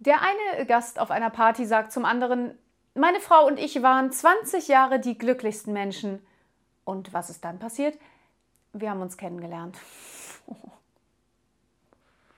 Der eine Gast auf einer Party sagt zum anderen, meine Frau und ich waren 20 Jahre die glücklichsten Menschen. Und was ist dann passiert? Wir haben uns kennengelernt.